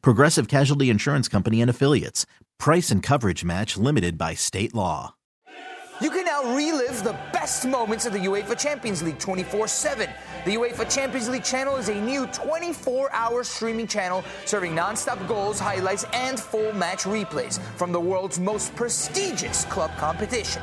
Progressive Casualty Insurance Company and Affiliates. Price and coverage match limited by state law. You can now relive the best moments of the UEFA Champions League 24 7. The UEFA Champions League channel is a new 24 hour streaming channel serving non stop goals, highlights, and full match replays from the world's most prestigious club competition.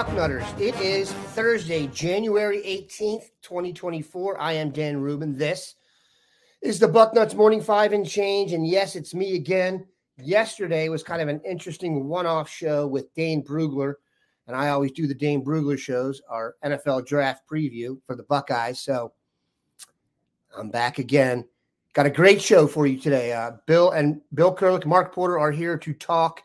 Bucknutters. It is Thursday, January 18th, 2024. I am Dan Rubin. This is the Bucknuts Morning Five and Change. And yes, it's me again. Yesterday was kind of an interesting one off show with Dane Brugler. And I always do the Dane Brugler shows, our NFL draft preview for the Buckeyes. So I'm back again. Got a great show for you today. Uh, Bill and Bill Kurelic, Mark Porter are here to talk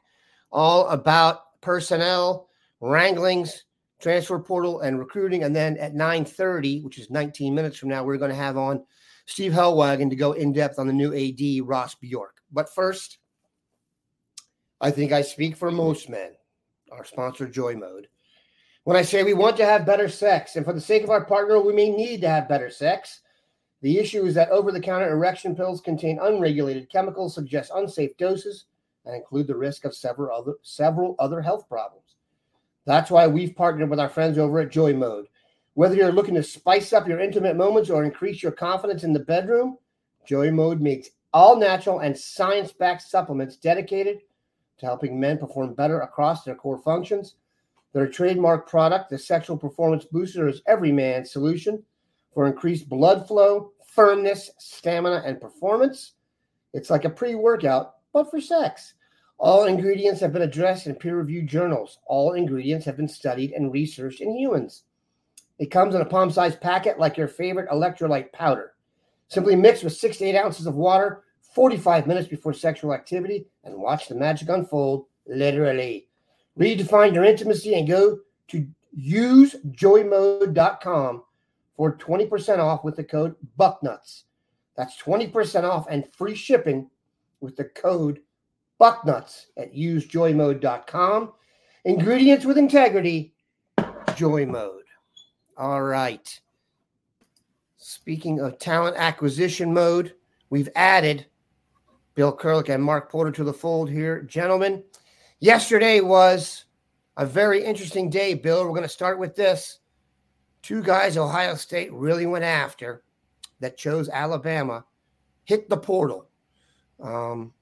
all about personnel wranglings, transfer portal, and recruiting. And then at 9:30, which is 19 minutes from now, we're going to have on Steve Helwagen to go in depth on the new AD Ross Bjork. But first, I think I speak for most men. Our sponsor, Joy Mode. When I say we want to have better sex, and for the sake of our partner, we may need to have better sex. The issue is that over-the-counter erection pills contain unregulated chemicals, suggest unsafe doses, and include the risk of several other several other health problems. That's why we've partnered with our friends over at Joy Mode. Whether you're looking to spice up your intimate moments or increase your confidence in the bedroom, Joy Mode makes all natural and science backed supplements dedicated to helping men perform better across their core functions. Their trademark product, the Sexual Performance Booster, is every man's solution for increased blood flow, firmness, stamina, and performance. It's like a pre workout, but for sex. All ingredients have been addressed in peer reviewed journals. All ingredients have been studied and researched in humans. It comes in a palm sized packet like your favorite electrolyte powder. Simply mix with six to eight ounces of water 45 minutes before sexual activity and watch the magic unfold literally. Redefine your intimacy and go to usejoymode.com for 20% off with the code BUCKNUTS. That's 20% off and free shipping with the code Bucknuts at usejoymode.com. Ingredients with integrity, Joy Mode. All right. Speaking of talent acquisition mode, we've added Bill Kurelic and Mark Porter to the fold here. Gentlemen, yesterday was a very interesting day, Bill. We're going to start with this. Two guys Ohio State really went after that chose Alabama hit the portal. Um,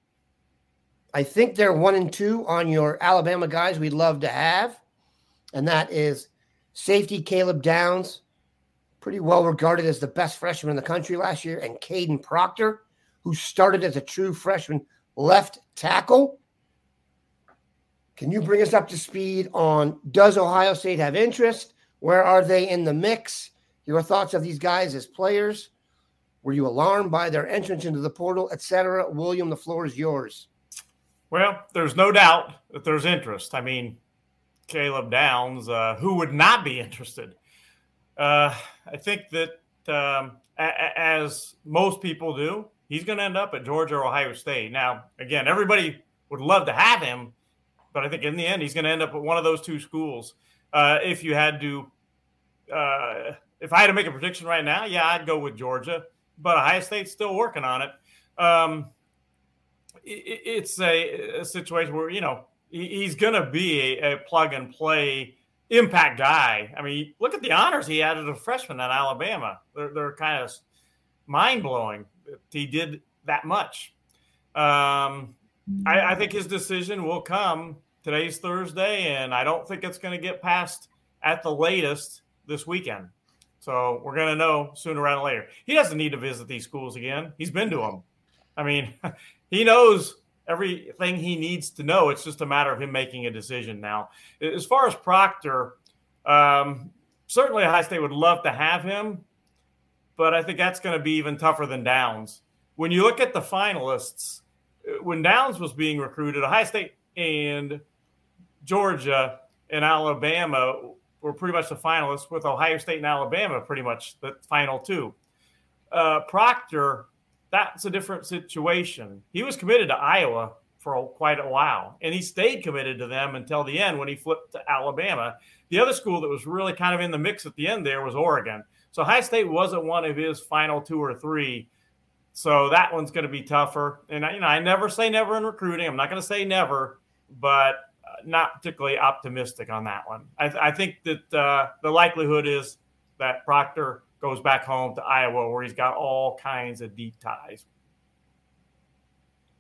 I think they're one and two on your Alabama guys we'd love to have. And that is safety Caleb Downs, pretty well regarded as the best freshman in the country last year, and Caden Proctor, who started as a true freshman left tackle. Can you bring us up to speed on does Ohio State have interest? Where are they in the mix? Your thoughts of these guys as players? Were you alarmed by their entrance into the portal, etc.? William, the floor is yours. Well, there's no doubt that there's interest. I mean, Caleb Downs, uh, who would not be interested? Uh, I think that um, a- as most people do, he's going to end up at Georgia or Ohio State. Now, again, everybody would love to have him, but I think in the end, he's going to end up at one of those two schools. Uh, if you had to, uh, if I had to make a prediction right now, yeah, I'd go with Georgia, but Ohio State's still working on it. Um, it's a, a, situation where you know he's going to be a, a, plug and play impact guy. I mean, look at the honors he had as a freshman at Alabama. They're, they're kind of mind blowing. He did that much. Um, I, I think his decision will come. Today's Thursday, and I don't think it's going to get passed at the latest this weekend. So we're going to know sooner rather than later. He doesn't need to visit these schools again. He's been to them. I mean, he knows everything he needs to know. It's just a matter of him making a decision now. As far as Proctor, um, certainly Ohio State would love to have him, but I think that's going to be even tougher than Downs. When you look at the finalists, when Downs was being recruited, Ohio State and Georgia and Alabama were pretty much the finalists, with Ohio State and Alabama pretty much the final two. Uh, Proctor that's a different situation. He was committed to Iowa for a, quite a while, and he stayed committed to them until the end when he flipped to Alabama. The other school that was really kind of in the mix at the end there was Oregon. So High State wasn't one of his final two or three. So that one's going to be tougher. And you know, I never say never in recruiting. I'm not going to say never, but uh, not particularly optimistic on that one. I, I think that uh, the likelihood is that Proctor goes back home to Iowa where he's got all kinds of deep ties.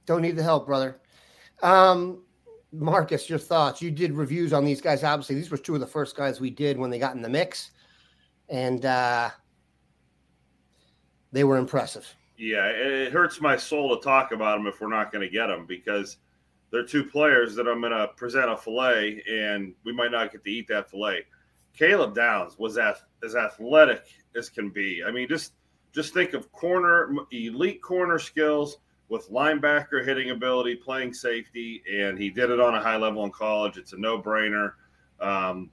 Don't need the help, brother. Um, Marcus, your thoughts? You did reviews on these guys. Obviously, these were two of the first guys we did when they got in the mix, and uh, they were impressive. Yeah, it hurts my soul to talk about them if we're not going to get them because they're two players that I'm going to present a fillet, and we might not get to eat that fillet. Caleb Downs was as athletic as can be. I mean, just just think of corner elite corner skills with linebacker hitting ability, playing safety, and he did it on a high level in college. It's a no brainer. Um,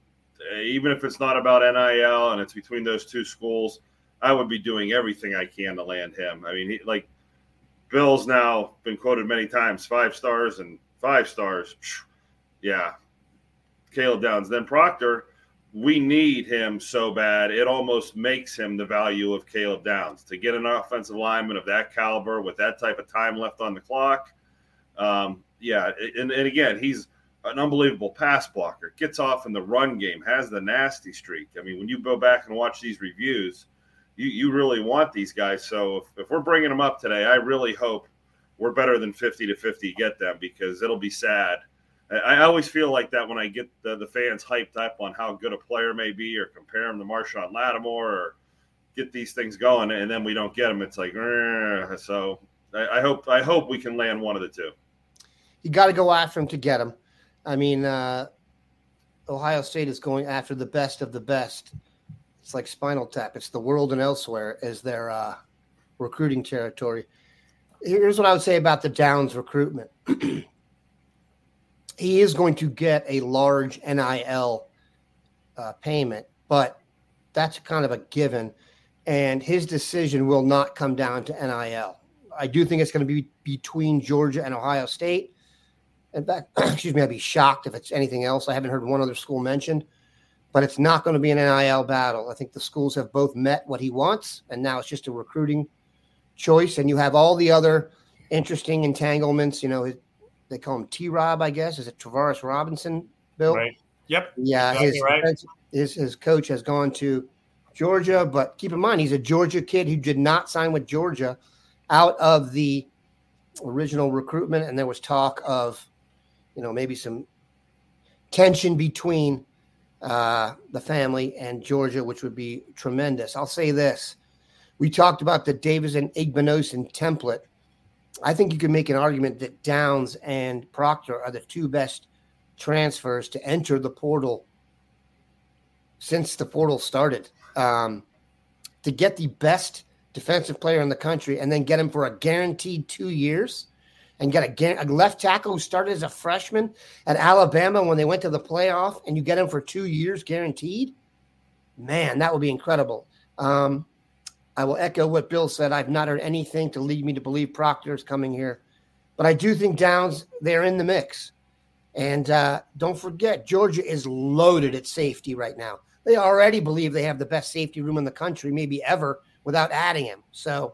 even if it's not about NIL and it's between those two schools, I would be doing everything I can to land him. I mean, he, like Bill's now been quoted many times, five stars and five stars. Yeah, Caleb Downs. Then Proctor we need him so bad. It almost makes him the value of Caleb Downs to get an offensive lineman of that caliber with that type of time left on the clock. Um, yeah, and, and again, he's an unbelievable pass blocker. Gets off in the run game, has the nasty streak. I mean, when you go back and watch these reviews, you, you really want these guys. So if, if we're bringing them up today, I really hope we're better than 50 to 50 get them because it'll be sad I always feel like that when I get the, the fans hyped up on how good a player may be, or compare him to Marshon Lattimore, or get these things going, and then we don't get them. It's like, so I, I, hope I hope we can land one of the two. You got to go after him to get him. I mean, uh, Ohio State is going after the best of the best. It's like Spinal Tap. It's the world and elsewhere as their uh, recruiting territory. Here's what I would say about the Downs recruitment. he is going to get a large NIL uh, payment, but that's kind of a given. And his decision will not come down to NIL. I do think it's going to be between Georgia and Ohio State. In fact, excuse me, I'd be shocked if it's anything else. I haven't heard one other school mentioned, but it's not going to be an NIL battle. I think the schools have both met what he wants, and now it's just a recruiting choice. And you have all the other interesting entanglements. You know, they call him T Rob, I guess. Is it Travaris Robinson, Bill? Right. Yep. Yeah. His, right. his, his coach has gone to Georgia, but keep in mind, he's a Georgia kid who did not sign with Georgia out of the original recruitment. And there was talk of, you know, maybe some tension between uh, the family and Georgia, which would be tremendous. I'll say this. We talked about the Davison Igbinosun template I think you can make an argument that Downs and Proctor are the two best transfers to enter the portal since the portal started. Um, to get the best defensive player in the country and then get him for a guaranteed two years and get a, a, left tackle who started as a freshman at Alabama when they went to the playoff and you get him for two years guaranteed, man, that would be incredible. Um, I will echo what Bill said. I've not heard anything to lead me to believe Proctor is coming here, but I do think Downs they're in the mix. And uh, don't forget, Georgia is loaded at safety right now. They already believe they have the best safety room in the country, maybe ever, without adding him. So,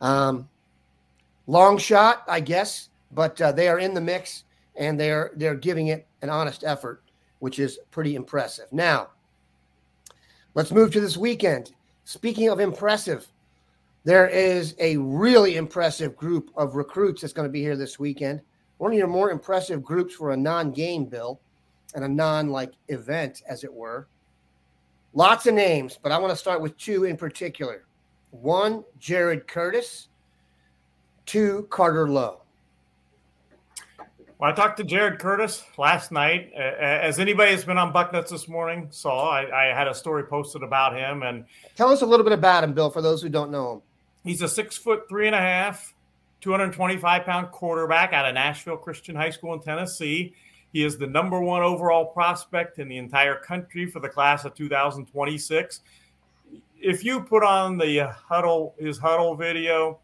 um, long shot, I guess, but uh, they are in the mix. and they're they're giving it an honest effort, which is pretty impressive. Now, let's move to this weekend. Speaking of impressive, there is a really impressive group of recruits that's going to be here this weekend. One of your more impressive groups for a non-game bill and a non-like event, as it were. Lots of names, but I want to start with two in particular. One, Jared Curtis. Two, Carter Lowe. Well, I talked to Jared Curtis last night. As anybody that's been on Bucknuts this morning saw, I, I, had a story posted about him. And tell us a little bit about him, Bill, for those who don't know him. He's a six foot three and a half, 225 pound quarterback out of Nashville Christian High School in Tennessee. He is the number one overall prospect in the entire country for the class of 2026. If you put on the huddle, his huddle video,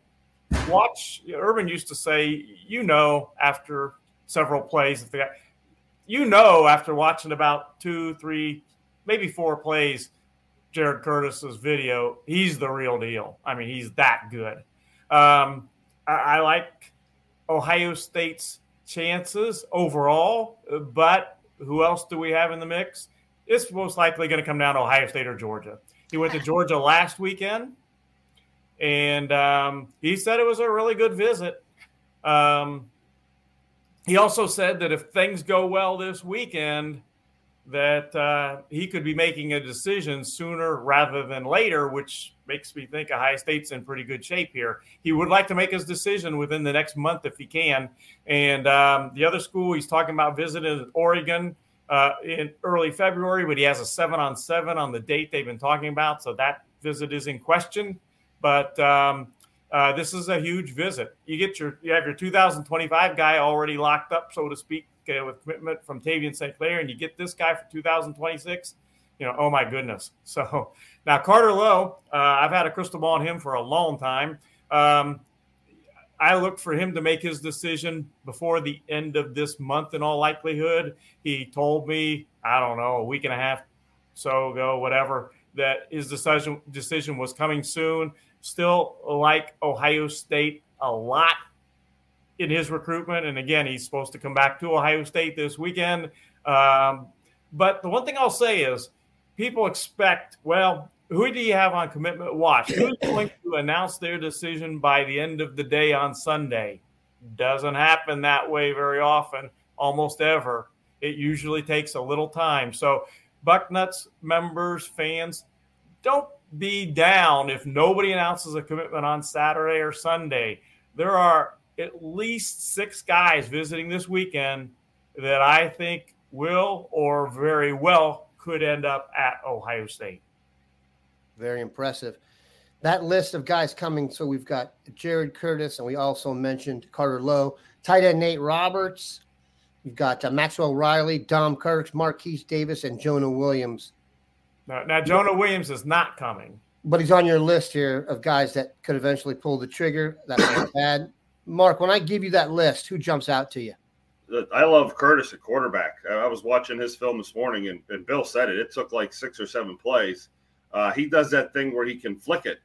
watch. Urban used to say, you know, after several plays. If the guy, you know, after watching about two, three, maybe four plays, Jared Curtis's video, he's the real deal. I mean, he's that good. Um, I, I like Ohio State's chances overall, but who else do we have in the mix? It's most likely going to come down to Ohio State or Georgia. He went to Georgia last weekend, and um, he said it was a really good visit. Um, he also said that if things go well this weekend, that uh, he could be making a decision sooner rather than later, which makes me think Ohio State's in pretty good shape here. He would like to make his decision within the next month if he can. And um, the other school he's talking about visiting Oregon uh, in early February, but he has a seven on seven on the date they've been talking about. So that visit is in question. But um, uh, this is a huge visit. You get your you have your 2025 guy already locked up, so to speak, uh, with commitment from Tavien St. Clair, and you get this guy for 2026. You know, oh my goodness. So now Carter Lowe, uh, I've had a crystal ball on him for a long time. Um, I look for him to make his decision before the end of this month, in all likelihood. He told me, I don't know, a week and a half so ago, whatever, that his decision decision was coming soon still like Ohio State a lot in his recruitment. And again, he's supposed to come back to Ohio State this weekend. Um, but the one thing I'll say is people expect, well, who do you have on commitment watch? Who's going to announce their decision by the end of the day on Sunday? Doesn't happen that way very often, almost ever. It usually takes a little time. So, Bucknuts members, fans, don't be down if nobody announces a commitment on Saturday or Sunday. There are at least six guys visiting this weekend that I think will or very well could end up at Ohio State. Very impressive. That list of guys coming. So we've got Jared Curtis, and we also mentioned Carter Lowe, tight end Nate Roberts. You've got uh, Maxwell Riley, Dom Kirk, Marquise Davis, and Jonah Williams. Now, now Jonah Williams is not coming. But he's on your list here of guys that could eventually pull the trigger. That's not bad. Mark, when I give you that list, who jumps out to you? I love Curtis at quarterback. I was watching his film this morning, and, and Bill said it. It took like six or seven plays. Uh, he does that thing where he can flick it,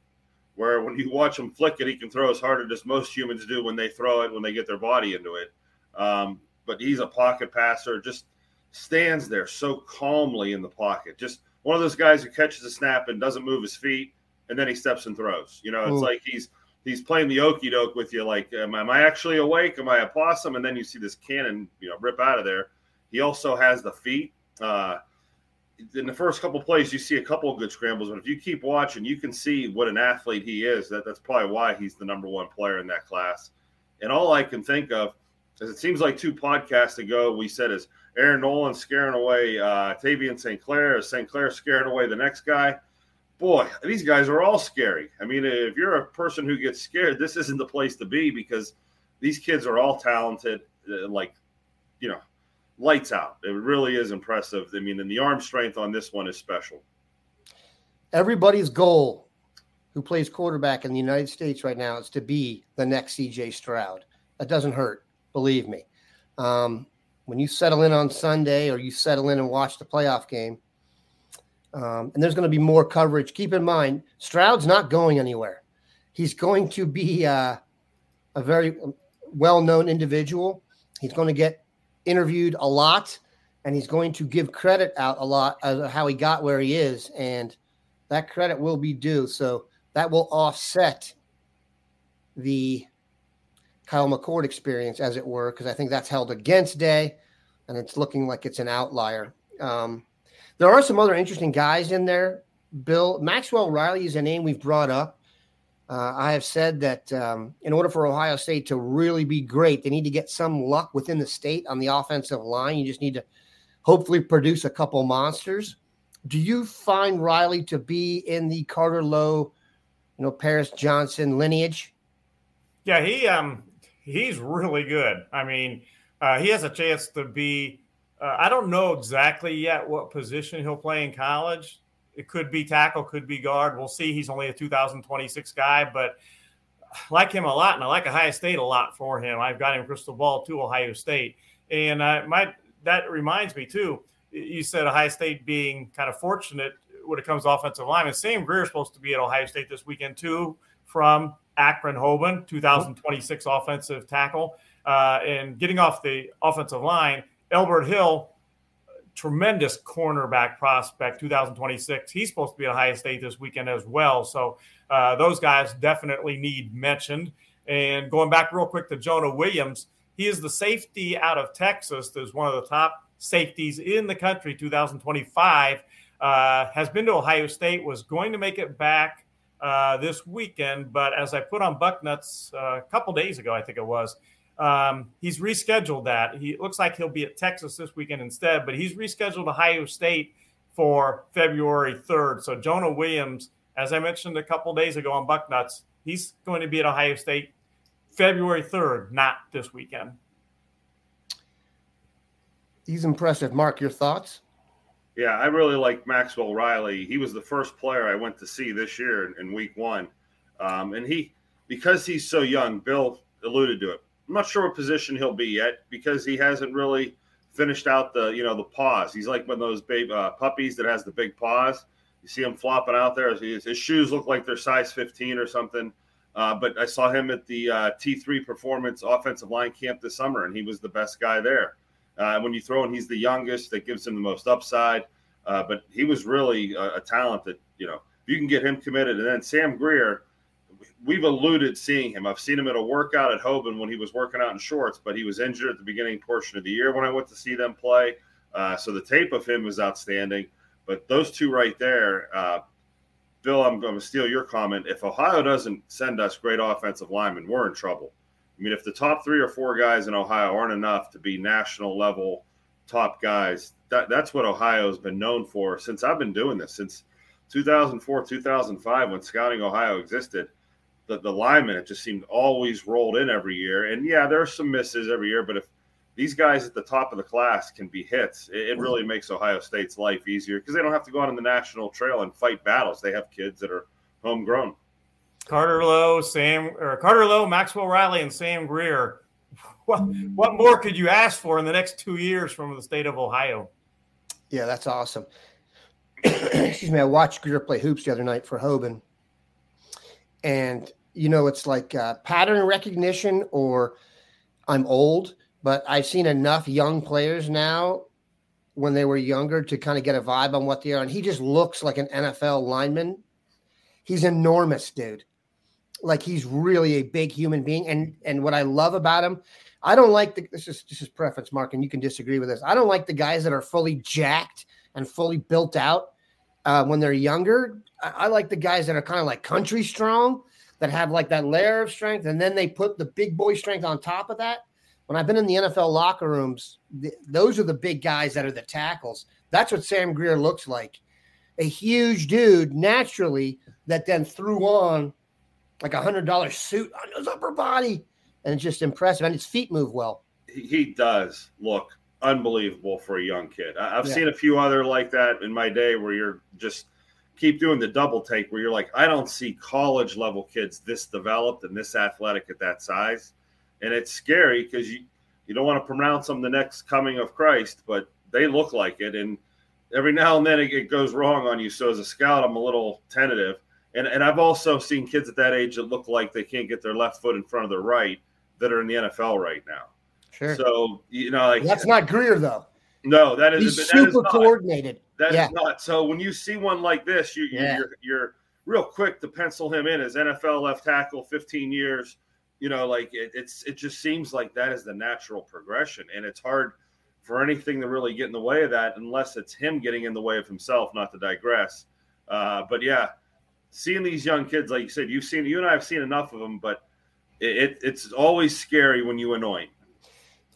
where when you watch him flick it, he can throw as hard as most humans do when they throw it, when they get their body into it. Um, but he's a pocket passer, just stands there so calmly in the pocket, just one of those guys who catches a snap and doesn't move his feet, and then he steps and throws. You know, it's Ooh. like he's he's playing the okey doke with you. Like, am, am, I actually awake? Am I a possum? And then you see this cannon, you know, rip out of there. He also has the feet. Uh, in the first couple plays, you see a couple of good scrambles, but if you keep watching, you can see what an athlete he is. That that's probably why he's the number one player in that class. And all I can think of is it seems like two podcasts ago we said is Air Noland scaring away uh, Tavien St. Clair, St. Clair scaring away the next guy. Boy, these guys are all scary. I mean, if you're a person who gets scared, this isn't the place to be because these kids are all talented, uh, like, you know, lights out. It really is impressive. I mean, and the arm strength on this one is special. Everybody's goal who plays quarterback in the United States right now is to be the next CJ Stroud. That doesn't hurt, believe me. Um, when you settle in on Sunday or you settle in and watch the playoff game, um, and there's going to be more coverage. Keep in mind, Stroud's not going anywhere. He's going to be uh, a very well known individual. He's going to get interviewed a lot, and he's going to give credit out a lot of how he got where he is, and that credit will be due. So that will offset the Kyle McCord experience, as it were, because I think that's held against Day, and it's looking like it's an outlier. Um, there are some other interesting guys in there. Bill Maxwell Riley is a name we've brought up. Uh, I have said that um, in order for Ohio State to really be great, they need to get some luck within the state on the offensive line. You just need to hopefully produce a couple monsters. Do you find Riley to be in the Carter Lowe, you know, Paris Johnson lineage? Yeah, he um he's really good. I mean, uh, he has a chance to be. Uh, I don't know exactly yet what position he'll play in college. It could be tackle, could be guard. We'll see. He's only a 2026 guy, but I like him a lot, and I like Ohio State a lot for him. I've got him crystal ball to Ohio State, and uh, my that reminds me too. You said Ohio State being kind of fortunate when it comes to offensive linemen. Sam Grier is supposed to be at Ohio State this weekend too, from Akron Hoban, 2026 offensive tackle, uh, and getting off the offensive line. Elbert Hill, tremendous cornerback prospect, 2026. He's supposed to be at Ohio State this weekend as well. So uh, those guys definitely need mentioned. And going back real quick to Jonah Williams, he is the safety out of Texas. There's one of the top safeties in the country, 2025. Uh, has been to Ohio State, was going to make it back uh, this weekend, but as I put on Bucknuts uh, a couple days ago, I think it was, um, he's rescheduled that. He looks like he'll be at Texas this weekend instead, but he's rescheduled Ohio State for February 3rd. So Jonah Williams, as I mentioned a couple days ago on Bucknuts, he's going to be at Ohio State February 3rd, not this weekend. He's impressive. Mark, your thoughts? Yeah, I really like Maxwell Riley. He was the first player I went to see this year in, in week one. Um, and he, because he's so young, Bill alluded to it. I'm not sure what position he'll be yet because he hasn't really finished out the you know the paws. He's like one of those baby uh, puppies that has the big paws. You see him flopping out there. His, his shoes look like they're size 15 or something. Uh, but I saw him at the uh, T3 Performance Offensive Line Camp this summer, and he was the best guy there. Uh, when you throw in, he's the youngest. That gives him the most upside. Uh, but he was really a, a talent that you know you can get him committed. And then Sam Greer, we've alluded seeing him. I've seen him at a workout at Hoban when he was working out in shorts, but he was injured at the beginning portion of the year when I went to see them play. Uh, so the tape of him was outstanding. But those two right there, uh, Bill, I'm going to steal your comment. If Ohio doesn't send us great offensive linemen, we're in trouble. I mean, if the top three or four guys in Ohio aren't enough to be national level top guys, that, that's what Ohio's been known for since I've been doing this, since 2004, 2005, when Scouting Ohio existed the, the linemen, it just seemed always rolled in every year. And yeah, there are some misses every year, but if these guys at the top of the class can be hits, it, it really makes Ohio State's life easier because they don't have to go out on the national trail and fight battles. They have kids that are homegrown. Carter Lowe, Sam or Carter Lowe, Maxwell Riley, and Sam Greer. What, what more could you ask for in the next two years from the state of Ohio? Yeah, that's awesome. Excuse me. I watched Grier play hoops the other night for Hoban, and you know, it's like uh, pattern recognition or I'm old, but I've seen enough young players now when they were younger to kind of get a vibe on what they are. And he just looks like an NFL lineman. He's enormous, dude. Like he's really a big human being. And and what I love about him, I don't like the this is this is preference, Mark, and you can disagree with this. I don't like the guys that are fully jacked and fully built out uh, when they're younger. I, I like the guys that are kind of like country strong that have like that layer of strength, and then they put the big boy strength on top of that. When I've been in the NFL locker rooms, th- those are the big guys that are the tackles. That's what Sam Grier looks like. A huge dude, naturally, that then threw on like a hundred dollar suit on his upper body, and it's just impressive. And his feet move well. He, does look unbelievable for a young kid. I, have yeah. seen a few other like that in my day where you're just keep doing the double take where you're like, I don't see college level kids this developed and this athletic at that size. And it's scary because you, you don't want to pronounce them the next coming of Christ, but they look like it. And every now and then it goes wrong on you. So as a scout, I'm a little tentative. And, and I've also seen kids at that age that look like they can't get their left foot in front of their right that are in the NFL right now. Sure. So you know, like that's not Greer though. No, that is He's super is not. coordinated. That is yeah. not. So when you see one like this, you, you Yeah. you're you're real quick to pencil him in as NFL left tackle, 15 years. You know, like it, it's it just seems like that is the natural progression, and it's hard for anything to really get in the way of that unless it's him getting in the way of himself. Not to digress, uh, but yeah, seeing these young kids, like you said, you've seen you and I have seen enough of them, but it, it it's always scary when you anoint.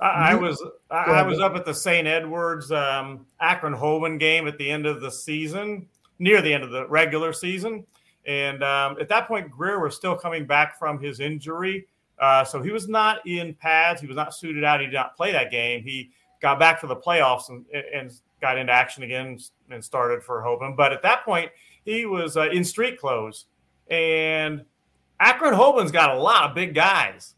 I, I was I, I was up at the St. Edwards um, Akron Hoban game at the end of the season, near the end of the regular season, and um, at that point Greer was still coming back from his injury, uh, so he was not in pads. He was not suited out. He did not play that game. He got back to the playoffs and, and got into action again and started for Hoban. But at that point, he was uh, in street clothes, and Akron Hoban's got a lot of big guys.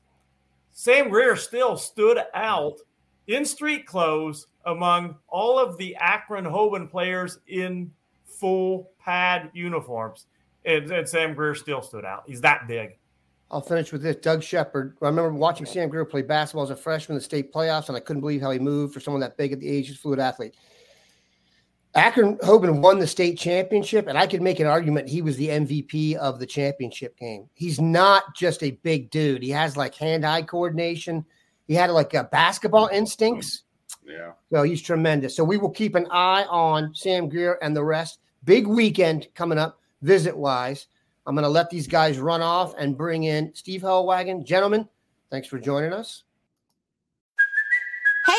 Sam Greer still stood out in street clothes among all of the Akron Hoban players in full pad uniforms. And, and Sam Greer still stood out. He's that big. I'll finish with this. Doug Shepard. I remember watching Sam Greer play basketball as a freshman in the state playoffs, and I couldn't believe how he moved for someone that big at the age, of fluid athlete. Akron Hoban won the state championship, and I could make an argument he was the MVP of the championship game. He's not just a big dude. He has like hand-eye coordination. He had like a basketball mm-hmm. instincts. Yeah. So he's tremendous. So we will keep an eye on Sam Greer and the rest. Big weekend coming up, visit wise. I'm going to let these guys run off and bring in Steve Helwagen. Gentlemen, thanks for joining us.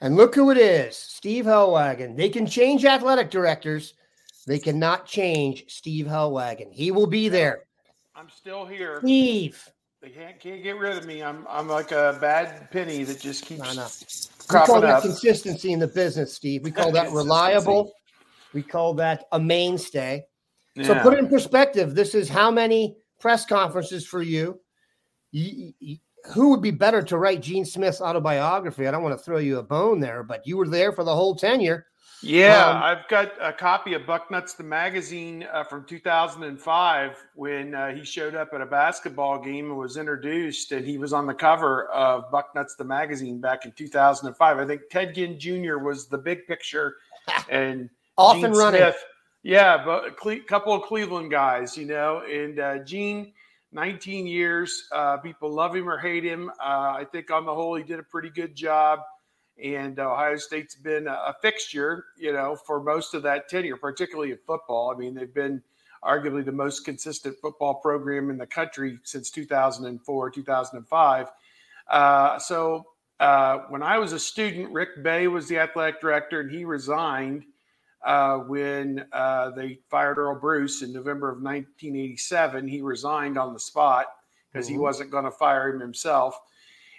And look who it is Steve Helwagen. They can change athletic directors, they cannot change Steve Helwagen. He will be there. I'm still here. Steve. They can't can't get rid of me. I'm I'm like a bad penny that just keeps No, no. We call that up. consistency in the business, Steve. We call that reliable. We call that a mainstay. So put it in perspective. This is how many press conferences for you. You- you- Who would be better to write Gene Smith's autobiography? I don't want to throw you a bone there, but you were there for the whole tenure. Yeah, Um, I've got a copy of Bucknuts the magazine uh, from 2005 when uh, he showed up at a basketball game and was introduced, and he was on the cover of Bucknuts the magazine back in 2005. I think Ted Ginn Jr. was the big picture, and Off Gene and running. Smith, yeah, but a couple of Cleveland guys, you know, and uh, Gene. 19 years. Uh, people love him or hate him. Uh, I think on the whole, he did a pretty good job and Ohio State's been a, a fixture, you know, for most of that tenure, particularly in football. I mean, they've been arguably the most consistent football program in the country since 2004, 2005. Uh, so uh, when I was a student, Rick Bay was the athletic director, and he resigned uh, when uh, they fired Earle Bruce in November of 1987. He resigned on the spot because he Mhm. wasn't going to fire him himself.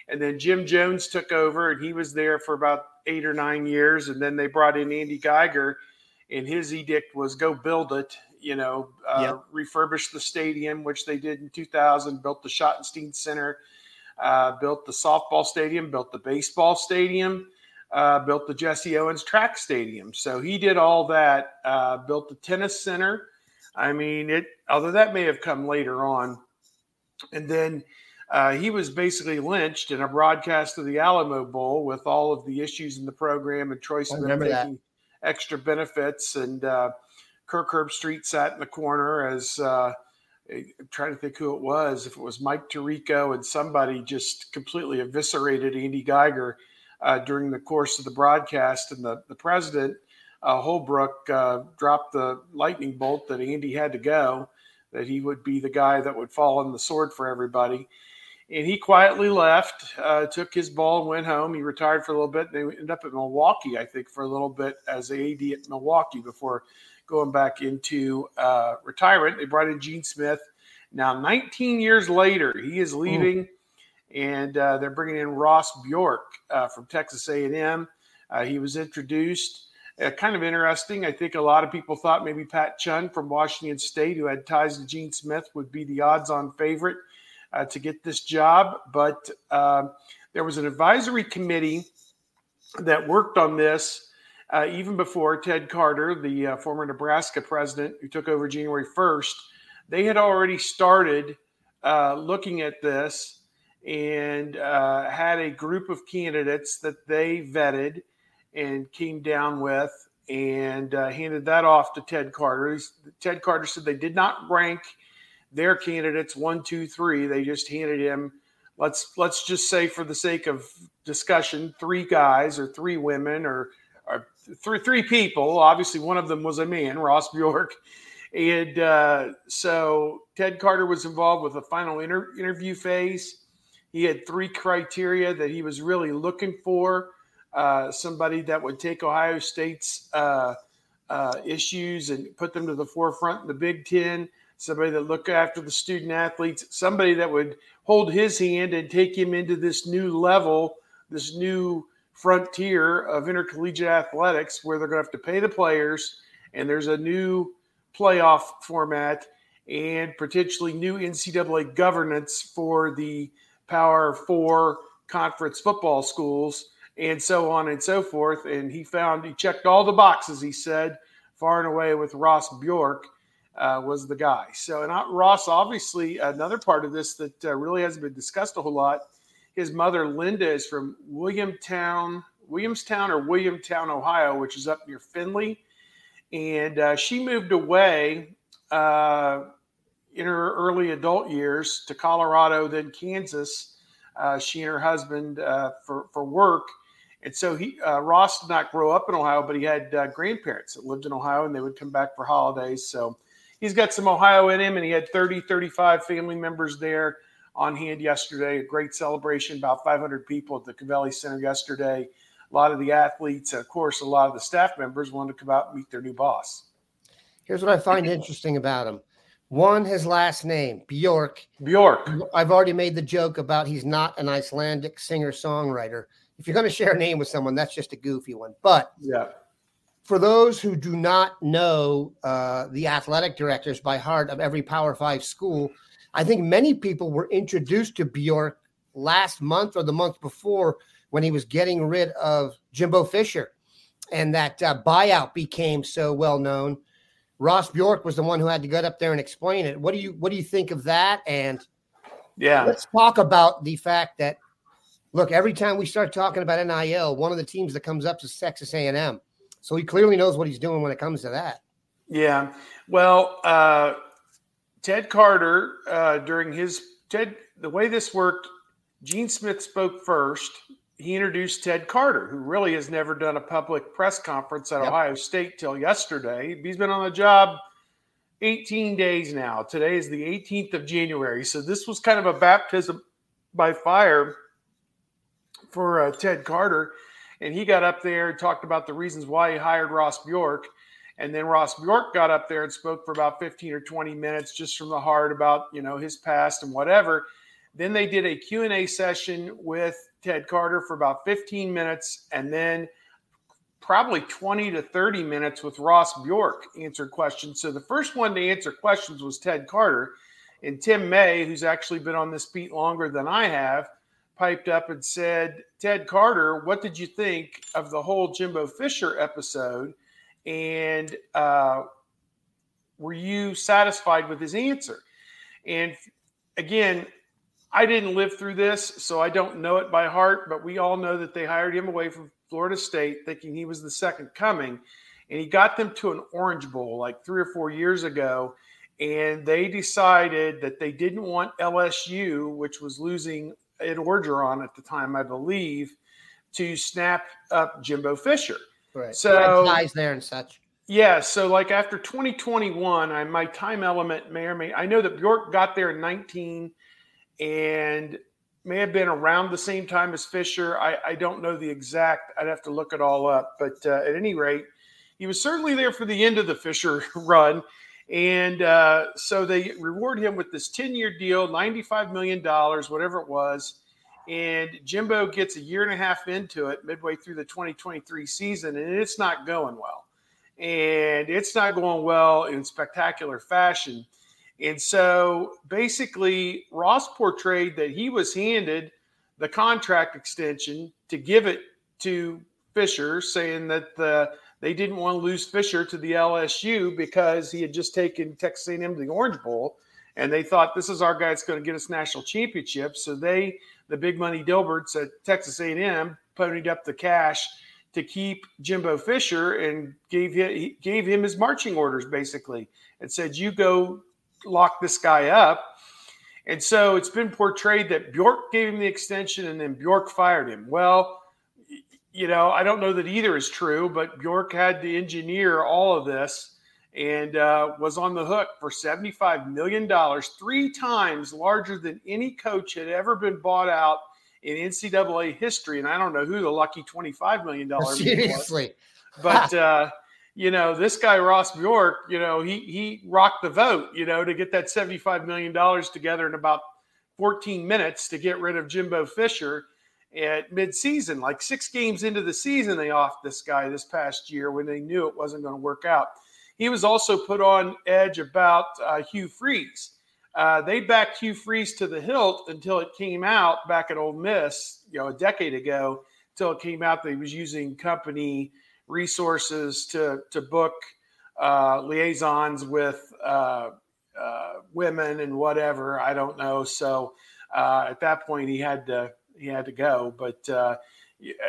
And then Jim Jones took over, and he was there for about eight or nine years. And then they brought in Andy Geiger, and his edict was go build it. You know, uh, refurbish the stadium, which they did in 2000. Built the Schottenstein Center, uh, built the softball stadium, built the baseball stadium, uh, built the Jesse Owens Track Stadium. So he did all that. Uh, built the tennis center. I mean, it. Although that may have come later on, and then uh, he was basically lynched in a broadcast of the Alamo Bowl with all of the issues in the program and Troy Smith that. extra benefits. And uh, Kirk Herbstreit sat in the corner as uh, I'm trying to think who it was. If it was Mike Tirico and somebody just completely eviscerated Andy Geiger uh, during the course of the broadcast, and the the president uh, Holbrook uh, dropped the lightning bolt that Andy had to go, that he would be the guy that would fall on the sword for everybody. And he quietly left, uh, took his ball and went home. He retired for a little bit. They ended up at Milwaukee, I think, for a little bit as AD at Milwaukee before going back into uh, retirement. They brought in Gene Smith. Now, 19 years later, he is leaving, and uh, they're bringing in Ross Bjork uh, from Texas A&M. Uh, he was introduced. Uh, kind of interesting. I think a lot of people thought maybe Pat Chun from Washington State, who had ties to Gene Smith, would be the odds-on favorite uh, to get this job. But uh, there was an advisory committee that worked on this uh, even before Ted Carter, the former Nebraska president who took over January 1st, they had already started looking at this and uh, had a group of candidates that they vetted and came down with and uh, handed that off to Ted Carter. Ted Carter said they did not rank their candidates one, two, three. They just handed him let's let's just say for the sake of discussion, three guys or three women or, or three three people. Obviously, one of them was a man, Ross Bjork. And uh, so Ted Carter was involved with the final inter- interview phase. He had three criteria that he was really looking for uh, somebody that would take Ohio State's uh, uh, issues and put them to the forefront in the Big Ten, somebody that look after the student athletes, somebody that would hold his hand and take him into this new level, this new frontier of intercollegiate athletics where they're going to have to pay the players and there's a new playoff format and potentially new NCAA governance for the Power Four conference football schools and so on and so forth. And he found he checked all the boxes. He said far and away with Ross Bjork uh, was the guy. So and Ross, obviously, another part of this that uh, really hasn't been discussed a whole lot. His mother Linda is from Williamtown, Williamstown or Williamtown, Ohio, which is up near Findlay, and uh, she moved away uh, in her early adult years to Colorado, then Kansas. Uh, she and her husband uh, for for work and so he uh, Ross did not grow up in Ohio, but he had uh, grandparents that lived in Ohio, and they would come back for holidays. So he's got some Ohio in him, and he had 30, 35 family members there on hand yesterday. A great celebration, about 500 people at the Covelli Center yesterday. A lot of the athletes, and of course, a lot of the staff members wanted to come out and meet their new boss. Here's what I find interesting about him. One, his last name, Bjork. Bjork. I've already made the joke about he's not an Icelandic singer songwriter if you're going to share a name with someone, that's just a goofy one. But yeah, for those who do not know uh, the athletic directors by heart of every Power Five school, I think many people were introduced to Bjork last month or the month before when he was getting rid of Jimbo Fisher, and that uh, buyout became so well known. Ross Bjork was the one who had to get up there and explain it. What do you what do you think of that? And yeah, let's talk about the fact that look, every time we start talking about NIL, one of the teams that comes up is Texas A&M. So he clearly knows what he's doing when it comes to that. Yeah. Well, uh, Ted Carter, uh, during his Ted, the way this worked, Gene Smith spoke first. He introduced Ted Carter, who really has never done a public press conference at yep. Ohio State till yesterday. He's been on the job 18 days now. Today is the 18th of January. So this was kind of a baptism by fire for uh, Ted Carter, and he got up there and talked about the reasons why he hired Ross Bjork. And then Ross Bjork got up there and spoke for about 15 or 20 minutes just from the heart about, you know, his past and whatever. Then they did a Q&A session with Ted Carter for about 15 minutes and then probably 20 to 30 minutes with Ross Bjork answered questions. So the first one to answer questions was Ted Carter. And Tim May, who's actually been on this beat longer than I have, piped up and said, Ted Carter, what did you think of the whole Jimbo Fisher episode? And uh, were you satisfied with his answer? And again, I didn't live through this, so I don't know it by heart, but we all know that they hired him away from Florida State thinking he was the second coming. And he got them to an Orange Bowl like three or four years ago. and they decided that they didn't want LSU, which was losing Ed Orgeron at the time, I believe, to snap up Jimbo Fisher. Right. So ties there and such. Yeah, so like after 2021, I my time element may or may I know that Bjork got there in 19 and may have been around the same time as Fisher. I, I don't know the exact. I'd have to look it all up. But uh, at any rate, he was certainly there for the end of the Fisher run. And uh, so they reward him with this 10 year deal, $95 million, whatever it was. And Jimbo gets a year and a half into it midway through the 2023 season, and it's not going well. And it's not going well in spectacular fashion. And so basically, Ross portrayed that he was handed the contract extension to give it to Fisher, saying that the, they didn't want to lose Fisher to the LSU because he had just taken Texas A&M to the Orange Bowl, and they thought this is our guy that's going to get us national championships. So they, the big money Dilberts at Texas A&M, ponied up the cash to keep Jimbo Fisher and gave him, gave him his marching orders basically, and said, "You go lock this guy up. And so it's been portrayed that Bjork gave him the extension and then Bjork fired him. Well, you know, I don't know that either is true, but Bjork had to engineer all of this and uh, was on the hook for $75 million, three times larger than any coach had ever been bought out in NCAA history. And I don't know who the lucky $25 million Seriously. Was, but, uh, you know, this guy Ross Bjork, you know, he he rocked the vote, you know, to get that seventy-five million dollars together in about fourteen minutes to get rid of Jimbo Fisher at midseason. Like six games into the season, they offed this guy this past year when they knew it wasn't going to work out. He was also put on edge about uh, Hugh Freeze. Uh, they backed Hugh Freeze to the hilt until it came out back at Ole Miss, you know, a decade ago, until it came out that he was using company resources to to book uh, liaisons with uh, uh, women and whatever. I don't know. So uh, at that point, he had to he had to go. But uh,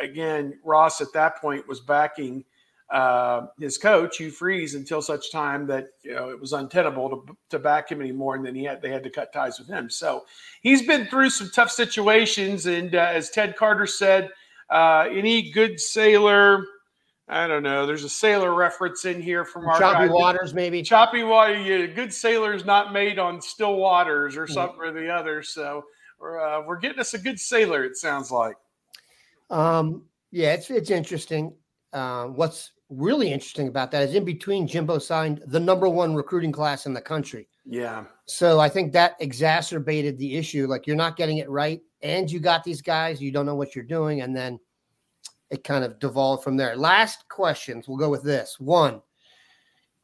again, Ross at that point was backing uh, his coach Hugh Freeze until such time that you know it was untenable to, to back him anymore, and then he had they had to cut ties with him. So he's been through some tough situations, and as Ted Carter said, any good sailor I don't know. There's a sailor reference in here from our choppy guy. waters, maybe choppy water. Yeah, good sailors not made on still waters or something mm-hmm. or the other. So we're uh, we're getting us a good sailor. It sounds like. Um. Yeah, it's it's interesting. Uh, what's really interesting about that is in between Jimbo signed the number one recruiting class in the country. Yeah. So I think that exacerbated the issue. Like you're not getting it right, and you got these guys, you don't know what you're doing, and then it kind of devolved from there. Last questions. We'll go with this one.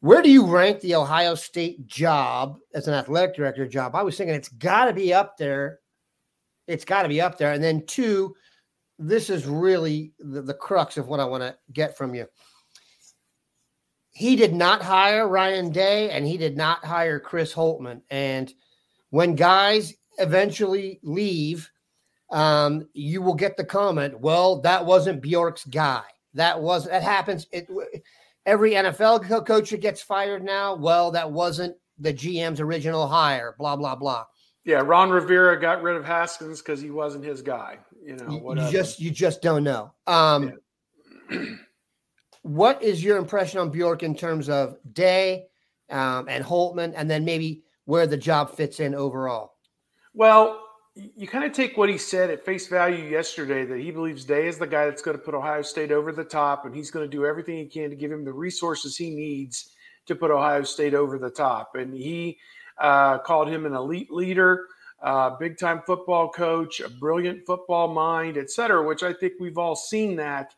Where do you rank the Ohio State job as an athletic director job? I was thinking it's got to be up there. It's got to be up there. And then two, this is really the, the crux of what I want to get from you. He did not hire Ryan Day and he did not hire Chris Holtmann. And when guys eventually leave, um, you will get the comment, well, that wasn't Bjork's guy. That was that happens. It, every NFL coach that gets fired now, well, that wasn't the GM's original hire, blah, blah, blah. Yeah, Ron Rivera got rid of Haskins because he wasn't his guy. You know, whatever. You just you just don't know. Um, yeah. what is your impression on Bjork in terms of Day um, and Holtmann, and then maybe where the job fits in overall? Well, you kind of take what he said at face value yesterday that he believes Day is the guy that's going to put Ohio State over the top, and he's going to do everything he can to give him the resources he needs to put Ohio State over the top. And he uh, called him an elite leader, uh, big time football coach, a brilliant football mind, et cetera, which I think we've all seen that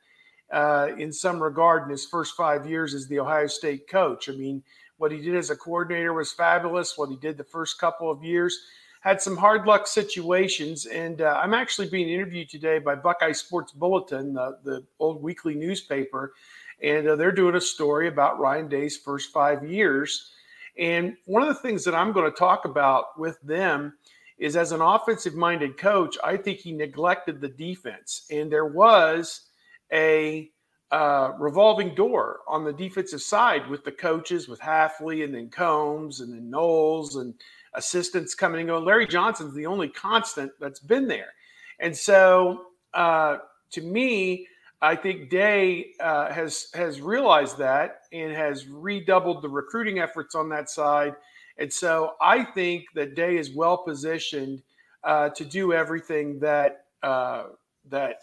uh, in some regard in his first five years as the Ohio State coach. I mean, what he did as a coordinator was fabulous. What he did the first couple of years had some hard luck situations. And uh, I'm actually being interviewed today by Buckeye Sports Bulletin, the, the old weekly newspaper. And uh, they're doing a story about Ryan Day's first five years. And one of the things that I'm going to talk about with them is as an offensive minded coach, I think he neglected the defense. And there was a uh, revolving door on the defensive side with the coaches, with Hafley and then Coombs and then Knowles and assistants coming and going. Larry Johnson's the only constant that's been there. And so uh, to me, I think Day uh, has has realized that and has redoubled the recruiting efforts on that side. And so I think that Day is well positioned uh, to do everything that uh, that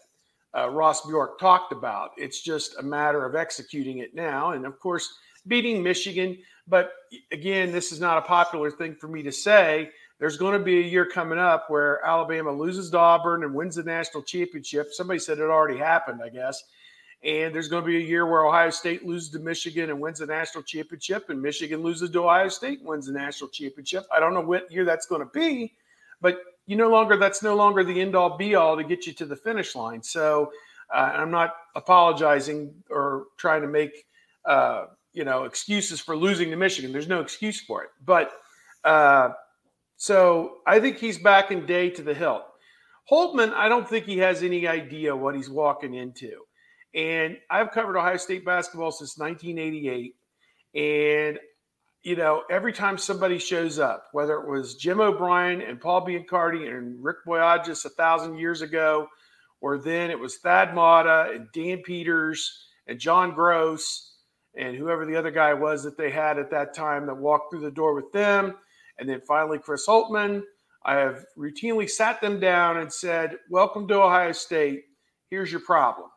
uh, Ross Bjork talked about. It's just a matter of executing it now, and of course, beating Michigan. But again, this is not a popular thing for me to say. There's going to be a year coming up where Alabama loses to Auburn and wins the national championship. Somebody said it already happened, I guess. And there's going to be a year where Ohio State loses to Michigan and wins the national championship, and Michigan loses to Ohio State wins the national championship. I don't know what year that's going to be, but you no longer that's no longer the end all be all to get you to the finish line. So uh, I'm not apologizing or trying to make uh, you know excuses for losing to Michigan. There's no excuse for it. But uh, so I think he's back in day to the hilt. Holtmann, I don't think he has any idea what he's walking into. And I've covered Ohio State basketball since 1988. And you know, every time somebody shows up, whether it was Jim O'Brien and Paul Biancardi and Rick Boyages a thousand years ago, or then it was Thad Matta and Dan Peters and John Groce and whoever the other guy was that they had at that time that walked through the door with them, and then finally Chris Holtmann. I have routinely sat them down and said, Welcome to Ohio State. Here's your problem.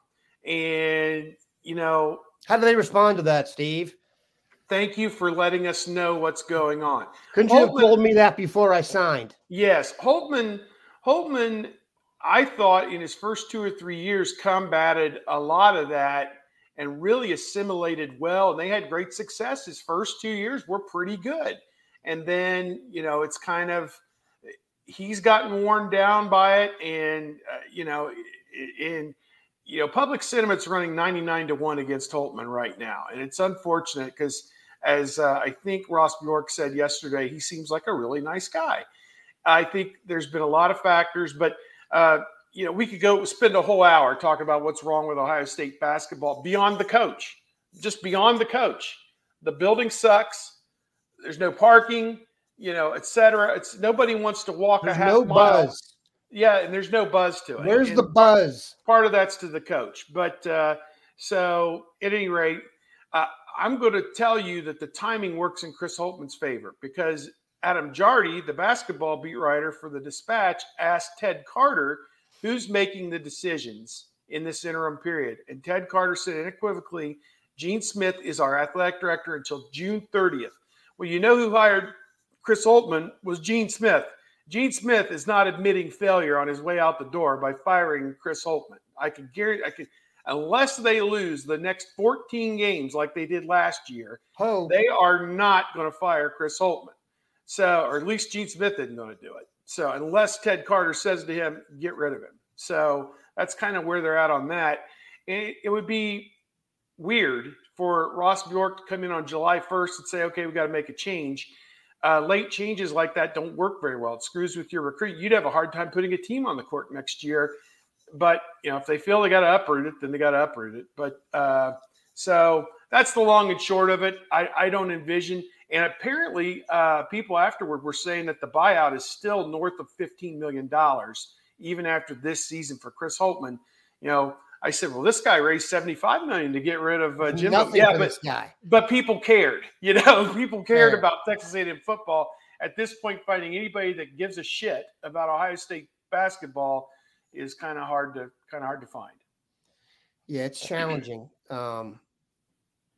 And, you know, how do they respond to that, Steve? Thank you for letting us know what's going on. Couldn't Holtmann, you have told me that before I signed? Yes. Holtmann, Holtmann, I thought in his first two or three years combated a lot of that and really assimilated well. And they had great success. His first two years were pretty good. And then, you know, it's kind of, he's gotten worn down by it. And, uh, you know, in, you know, public sentiment's running 99 to 1 against Holtmann right now. And it's unfortunate because as uh, I think Ross Bjork said yesterday, he seems like a really nice guy. I think there's been a lot of factors, but uh, you know, we could go spend a whole hour talking about what's wrong with Ohio State basketball beyond the coach, just beyond the coach. The building sucks. There's no parking, you know, et cetera. It's nobody wants to walk there's a half no mile. buzz. Yeah, and there's no buzz to it. Where's and the buzz? Part of that's to the coach, but uh, so at any rate, uh, I'm going to tell you that the timing works in Chris Holtmann's favor because Adam Jardy, the basketball beat writer for the Dispatch, asked Ted Carter who's making the decisions in this interim period. And Ted Carter said unequivocally, Gene Smith is our athletic director until June 30th. Well, you know who hired Chris Holtmann was Gene Smith. Gene Smith is not admitting failure on his way out the door by firing Chris Holtmann. I can guarantee I can unless they lose the next 14 games like they did last year, oh. they are not going to fire Chris Holtmann. So, or at least Gene Smith isn't going to do it. So, unless Ted Carter says to him, get rid of him. So, that's kind of where they're at on that. It, it would be weird for Ross Bjork to come in on July 1st and say, okay, we got to make a change. Uh, late changes like that don't work very well. It screws with your recruit. You'd have a hard time putting a team on the court next year but you know, if they feel they got to uproot it, then they got to uproot it. But uh, so that's the long and short of it. I, I don't envision. And apparently, uh, people afterward were saying that the buyout is still north of fifteen million dollars, even after this season for Chris Holtmann. You know, I said, well, this guy raised seventy-five million to get rid of uh, Jim. Yeah, but but people cared. You know, people cared about Texas A&M football. At this point, finding anybody that gives a shit about Ohio State basketball is kind of hard to kind of hard to find. Yeah, it's challenging. Um,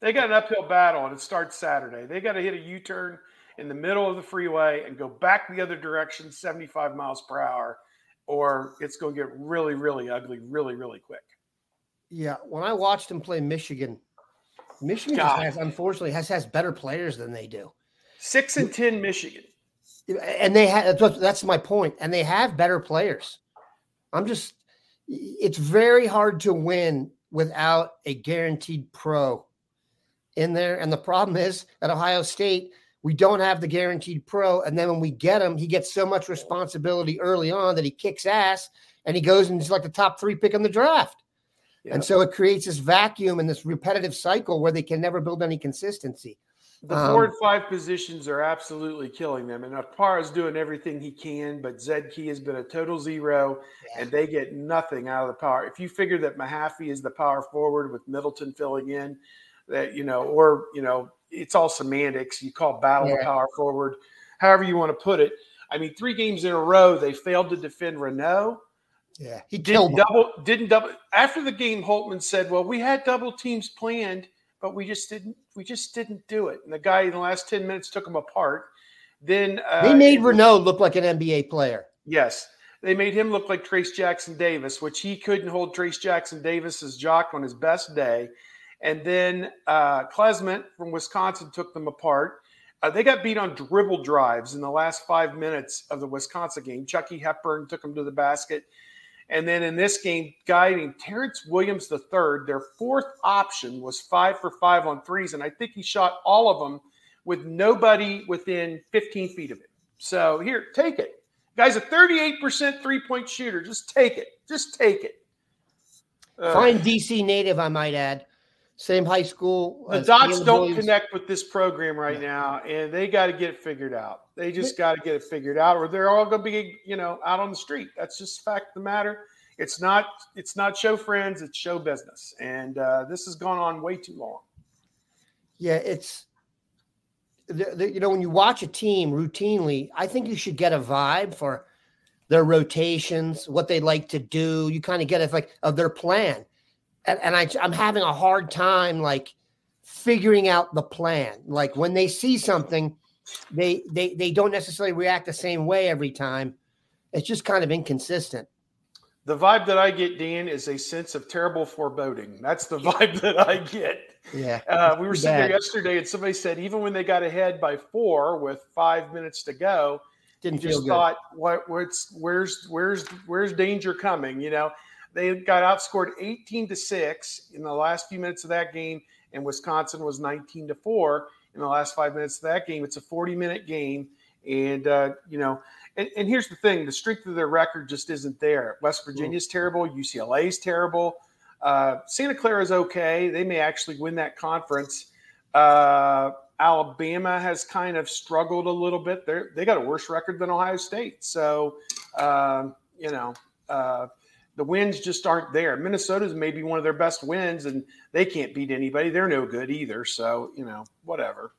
they got an uphill battle, and it starts Saturday. They got to hit a U turn in the middle of the freeway and go back the other direction, 75 miles per hour, or it's going to get really, really ugly, really, really quick. Yeah, when I watched them play Michigan, Michigan has unfortunately has has better players than they do. Six and ten, Michigan, and they have that's, that's my point, and they have better players. I'm just, it's very hard to win without a guaranteed pro in there. And the problem is at Ohio State, we don't have the guaranteed pro. And then when we get him, he gets so much responsibility early on that he kicks ass and he goes and he's like the top three pick in the draft. And so it creates this vacuum and this repetitive cycle where they can never build any consistency. The Um, four and five positions are absolutely killing them. And Apar is doing everything he can, but Zed Key has been a total zero, and they get nothing out of the power. If you figure that Mahaffey is the power forward with Middleton filling in, that you know, or you know, it's all semantics. You call battle Yeah. power forward, however you want to put it. I mean, three games in a row they failed to defend Reneau. Yeah, he Didn't double didn't double after the game Holtmann said, Well, we had double teams planned, but we just didn't we just didn't do it. And the guy in the last 10 minutes took him apart. Then uh, They made Reneau look like an NBA player. Yes. They made him look like Trayce Jackson-Davis, which he couldn't hold Trayce Jackson-Davis's jock on his best day. And then uh, Klesmit from Wisconsin took them apart. Uh, they got beat on dribble drives in the last five minutes of the Wisconsin game. Chucky Hepburn took them to the basket. And then in this game, guy named Terrence Williams III, their fourth option was five for five on threes. And I think he shot all of them with nobody within 15 feet of it. So here, take it. Guy's a 38% three point shooter. Just take it. Just take it. Uh, Fine DC native, I might add. Same high school. the dots don't Williams. connect with this program right now, and they got to get it figured out. They just got to get it figured out, or they're all going to be, you know, out on the street. That's just fact of the matter. It's not. It's not show friends. It's show business, and uh, this has gone on way too long. Yeah, it's the, the, you know when you watch a team routinely, I think you should get a vibe for their rotations, what they like to do. You kind of get it like of their plan, and, and I, I'm having a hard time like figuring out the plan. Like when they see something, they they they don't necessarily react the same way every time. It's just kind of inconsistent. The vibe that I get, Dan, is a sense of terrible foreboding. That's the vibe that I get. Yeah, Uh, we were sitting there yesterday, and somebody said even when they got ahead by four with five minutes to go, Didn't you just good. thought, "What? what's, where's where's where's danger coming?" You know, they got outscored eighteen to six in the last few minutes of that game, and Wisconsin was nineteen to four in the last five minutes of that game. It's a forty-minute game, and uh, you know. And, and here's the thing: the strength of their record just isn't there. West Virginia's terrible. UCLA's terrible. Uh, Santa Clara's okay. They may actually win that conference. Uh, Alabama has kind of struggled a little bit. They they got a worse record than Ohio State. So um, you know uh, the wins just aren't there. Minnesota's maybe one of their best wins, and they can't beat anybody. They're no good either. So you know whatever.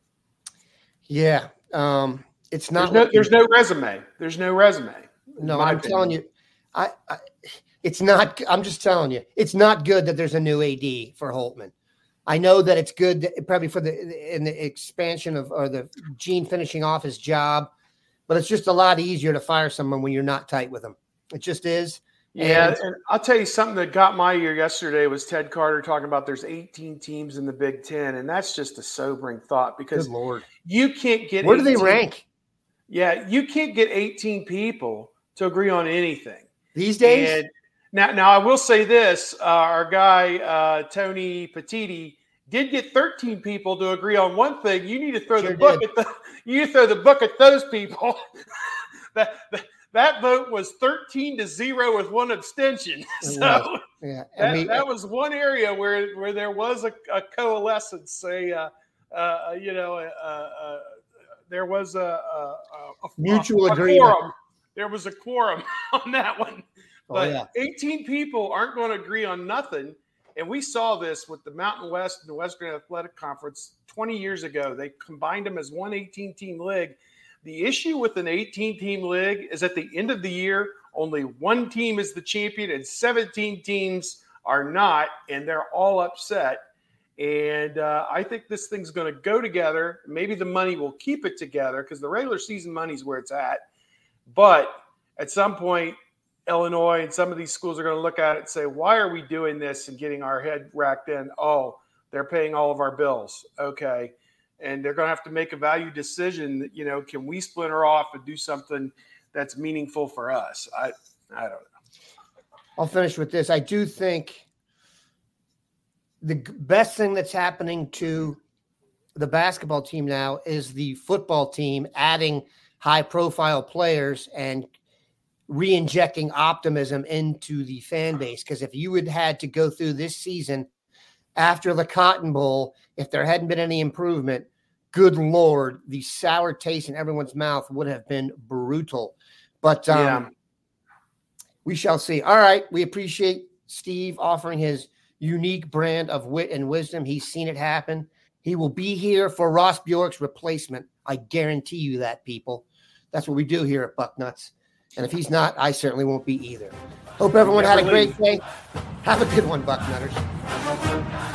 Yeah, um, it's There's not. no there's no resume. There's no resume. No, I'm telling you, I, I it's not. I'm just telling you, it's not good that there's a new AD for Holtmann. I know that it's good, that, probably for the in the expansion of or the Gene finishing off his job, but it's just a lot easier to fire someone when you're not tight with them. It just is. Yeah, And- and I'll tell you something that got my ear yesterday was Ted Carter talking about there's 18 teams in the Big Ten, and that's just a sobering thought because Good lord, you can't get where do they rank Yeah, you can't get 18 people to agree on anything these days? And now, now I will say this: uh, our guy uh, Tony Petitti did get 13 people to agree on one thing. You need to throw Sure the book did. at the you throw the book at those people. that, that that vote was 13 to zero with one abstention. So was. yeah, that, we- that was one area where where there was a, a coalescence. A uh, uh, you know, uh, uh, there was a, a, a Mutual a agreement. Quorum. There was a quorum on that one. but yeah. 18 people aren't going to agree on nothing. And we saw this with the Mountain West and the Western Athletic Conference 20 years ago. They combined them as one 18 team league. The issue with an 18 team league is at the end of the year, only one team is the champion and 17 teams are not, and they're all upset. And uh, I think this thing's going to go together. Maybe the money will keep it together because the regular season money is where it's at. But at some point, Illinois and some of these schools are going to look at it and say, why are we doing this and getting our head racked in? Oh, they're paying all of our bills. Okay. And they're going to have to make a value decision that, you know, can we splinter off and do something that's meaningful for us? I, I don't know. I'll finish with this. I do think the best thing that's happening to the basketball team now is the football team adding high profile players and re-injecting optimism into the fan base. Because if you had had to go through this season after the Cotton Bowl, if there hadn't been any improvement, good lord, the sour taste in everyone's mouth would have been brutal. But um, Yeah. we shall see. All right, we appreciate Steve offering his unique brand of wit and wisdom. He's seen it happen. He will be here for Ross Bjork's replacement. I guarantee you that, people. That's what we do here at Bucknuts. And if he's not, I certainly won't be either. Hope everyone had a great day. Have a good one, Bucknutters. CBS